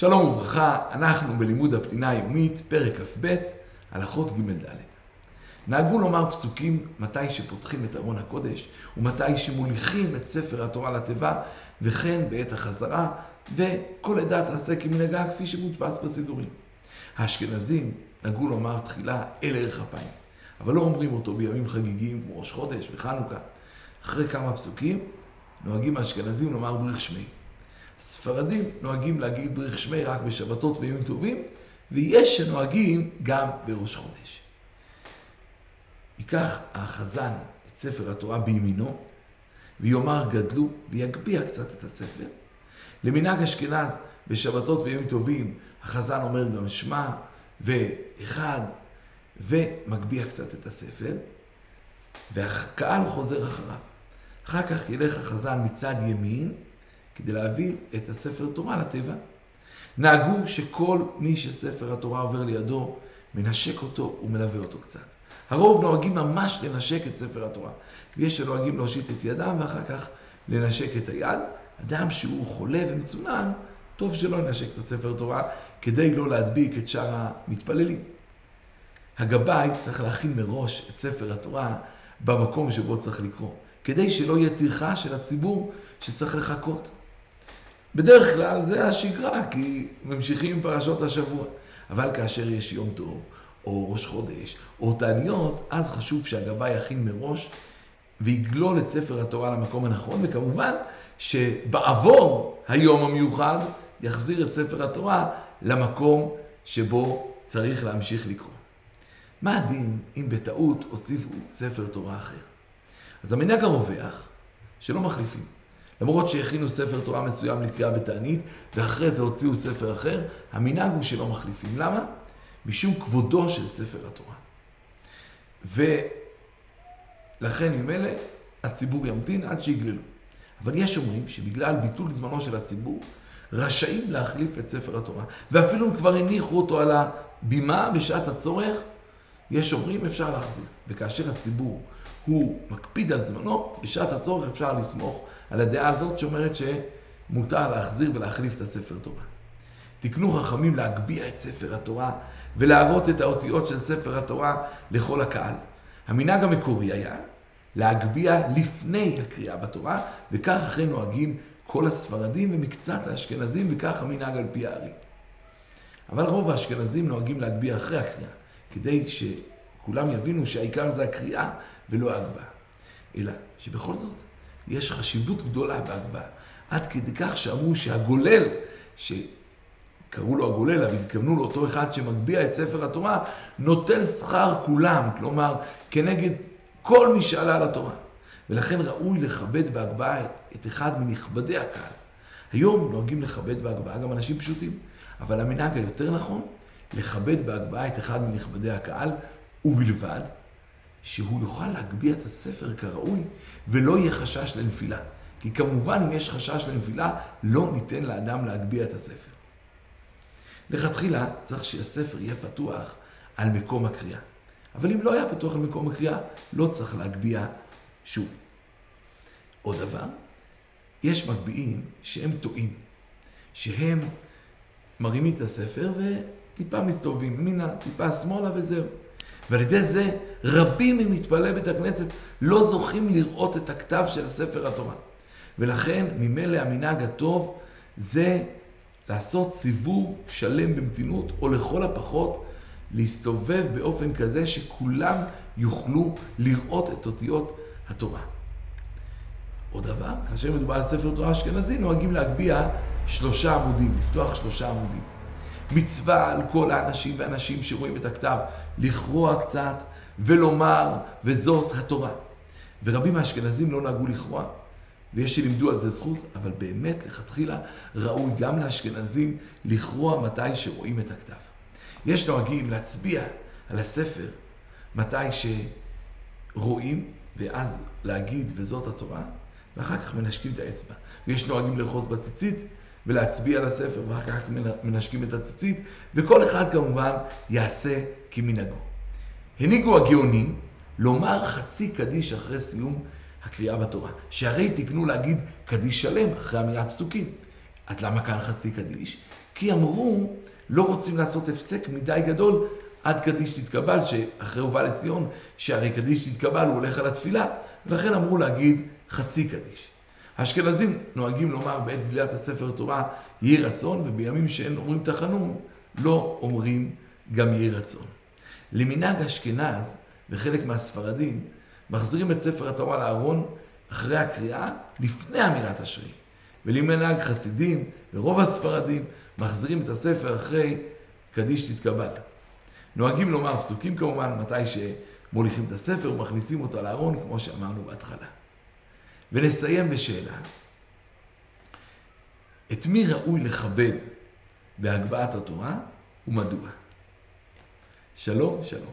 שלום וברכה, אנחנו בלימוד הפנינה היומית, פרק כ"ב, הלכות ג' ד'. נהגו לומר פסוקים מתי שפותחים את ארון הקודש, ומתי שמוליכים את ספר התורה לתיבה, וכן בעת החזרה, וכל עדה תעשה כמנהגה כפי שמודפס בסידורים. האשכנזים נהגו לומר תחילה אל ערך אפיים, אבל לא אומרים אותו בימים חגיגיים כמו ראש חודש וחנוכה. אחרי כמה פסוקים נוהגים האשכנזים לומר בריך שמי. ספרדים נוהגים להגיד בריך שמי רק בשבתות וימים טובים, ויש שנוהגים גם בראש חודש. ייקח החזן את ספר התורה בימינו, ויאמר גדלו, ויגביה קצת את הספר. למנהג אשכנז, בשבתות וימים טובים, החזן אומר גם שמע, ואחד, ומגביה קצת את הספר, והקהל חוזר אחריו. אחר כך ילך החזן מצד ימין, כדי להביא את הספר תורה לתיבה. נהגו שכל מי שספר התורה עובר לידו, מנשק אותו ומלווה אותו קצת. הרוב נוהגים ממש לנשק את ספר התורה. ויש שנוהגים להושיט את ידם ואחר כך לנשק את היד. אדם שהוא חולה ומצונן, טוב שלא ינשק את הספר תורה כדי לא להדביק את שאר המתפללים. הגבאי צריך להכין מראש את ספר התורה במקום שבו צריך לקרוא, כדי שלא יהיה טרחה של הציבור שצריך לחכות. בדרך כלל זה השגרה, כי ממשיכים עם פרשות השבוע. אבל כאשר יש יום טוב, או ראש חודש, או תעניות, אז חשוב שהגבאי יכין מראש ויגלול את ספר התורה למקום הנכון, וכמובן שבעבור היום המיוחד יחזיר את ספר התורה למקום שבו צריך להמשיך לקרוא. מה הדין אם בטעות הוסיפו ספר תורה אחר? אז המנהג הרווח, שלא מחליפים. למרות שהכינו ספר תורה מסוים לקריאה בתענית, ואחרי זה הוציאו ספר אחר, המנהג הוא שלא מחליפים. למה? משום כבודו של ספר התורה. ולכן ממילא הציבור ימתין עד שיגללו. אבל יש אומרים שבגלל ביטול זמנו של הציבור, רשאים להחליף את ספר התורה. ואפילו אם כבר הניחו אותו על הבימה בשעת הצורך, יש אומרים אפשר להחזיר. וכאשר הציבור הוא מקפיד על זמנו, בשעת הצורך אפשר לסמוך על הדעה הזאת שאומרת שמותר להחזיר ולהחליף את הספר תורה. תקנו חכמים להגביה את ספר התורה ולהראות את האותיות של ספר התורה לכל הקהל. המנהג המקורי היה להגביה לפני הקריאה בתורה, וכך אחרי נוהגים כל הספרדים ומקצת האשכנזים, וכך המנהג על פי הארי. אבל רוב האשכנזים נוהגים להגביה אחרי הקריאה, כדי שכולם יבינו שהעיקר זה הקריאה ולא ההגבהה. אלא שבכל זאת יש חשיבות גדולה בהגבהה. עד כדי כך שאמרו שהגולל, שקראו לו הגולל, אבל התכוונו לאותו אחד שמגביה את ספר התורה, נוטל שכר כולם, כלומר, כנגד כל מי שעלה על התורה. ולכן ראוי לכבד בהגבהה את אחד מנכבדי הקהל. היום נוהגים לכבד בהגבהה גם אנשים פשוטים, אבל המנהג היותר נכון, לכבד בהגבהה את אחד מנכבדי הקהל, ובלבד שהוא יוכל להגביה את הספר כראוי ולא יהיה חשש לנפילה. כי כמובן אם יש חשש לנפילה, לא ניתן לאדם להגביה את הספר. לכתחילה צריך שהספר יהיה פתוח על מקום הקריאה. אבל אם לא היה פתוח על מקום הקריאה, לא צריך להגביה שוב. עוד דבר, יש מגביהים שהם טועים, שהם מרימים את הספר וטיפה מסתובבים ימינה, טיפה שמאלה וזהו. ועל ידי זה רבים ממתפללי בית הכנסת לא זוכים לראות את הכתב של ספר התורה. ולכן ממילא המנהג הטוב זה לעשות סיבוב שלם במתינות, או לכל הפחות להסתובב באופן כזה שכולם יוכלו לראות את אותיות התורה. עוד דבר, כאשר מדובר על ספר תורה אשכנזי, נוהגים להגביה שלושה עמודים, לפתוח שלושה עמודים. מצווה על כל האנשים והנשים שרואים את הכתב לכרוע קצת ולומר, וזאת התורה. ורבים מהאשכנזים לא נהגו לכרוע, ויש שלימדו על זה זכות, אבל באמת לכתחילה ראוי גם לאשכנזים לכרוע מתי שרואים את הכתב. יש נוהגים להצביע על הספר מתי שרואים, ואז להגיד וזאת התורה, ואחר כך מנשקים את האצבע. ויש נוהגים לאחוז בציצית ולהצביע על הספר, ואחר כך מנשקים את הציצית, וכל אחד כמובן יעשה כמנהגו. הנהיגו הגאונים לומר חצי קדיש אחרי סיום הקריאה בתורה, שהרי תקנו להגיד קדיש שלם אחרי אמירת פסוקים. אז למה כאן חצי קדיש? כי אמרו, לא רוצים לעשות הפסק מדי גדול עד קדיש תתקבל, שאחרי הובא לציון, שהרי קדיש תתקבל הוא הולך על התפילה, ולכן אמרו להגיד חצי קדיש. האשכנזים נוהגים לומר בעת גלילת הספר תורה יהי רצון, ובימים שאין אומרים תחנון, לא אומרים גם יהי רצון. למנהג אשכנז וחלק מהספרדים, מחזירים את ספר התורה לארון אחרי הקריאה, לפני אמירת אשרי. ולמנהג חסידים ורוב הספרדים מחזירים את הספר אחרי קדיש תתקבל. נוהגים לומר פסוקים כמובן, מתי שמוליכים את הספר ומכניסים אותו לארון, כמו שאמרנו בהתחלה. ונסיים בשאלה. את מי ראוי לכבד בהגבהת התורה ומדוע? שלום, שלום.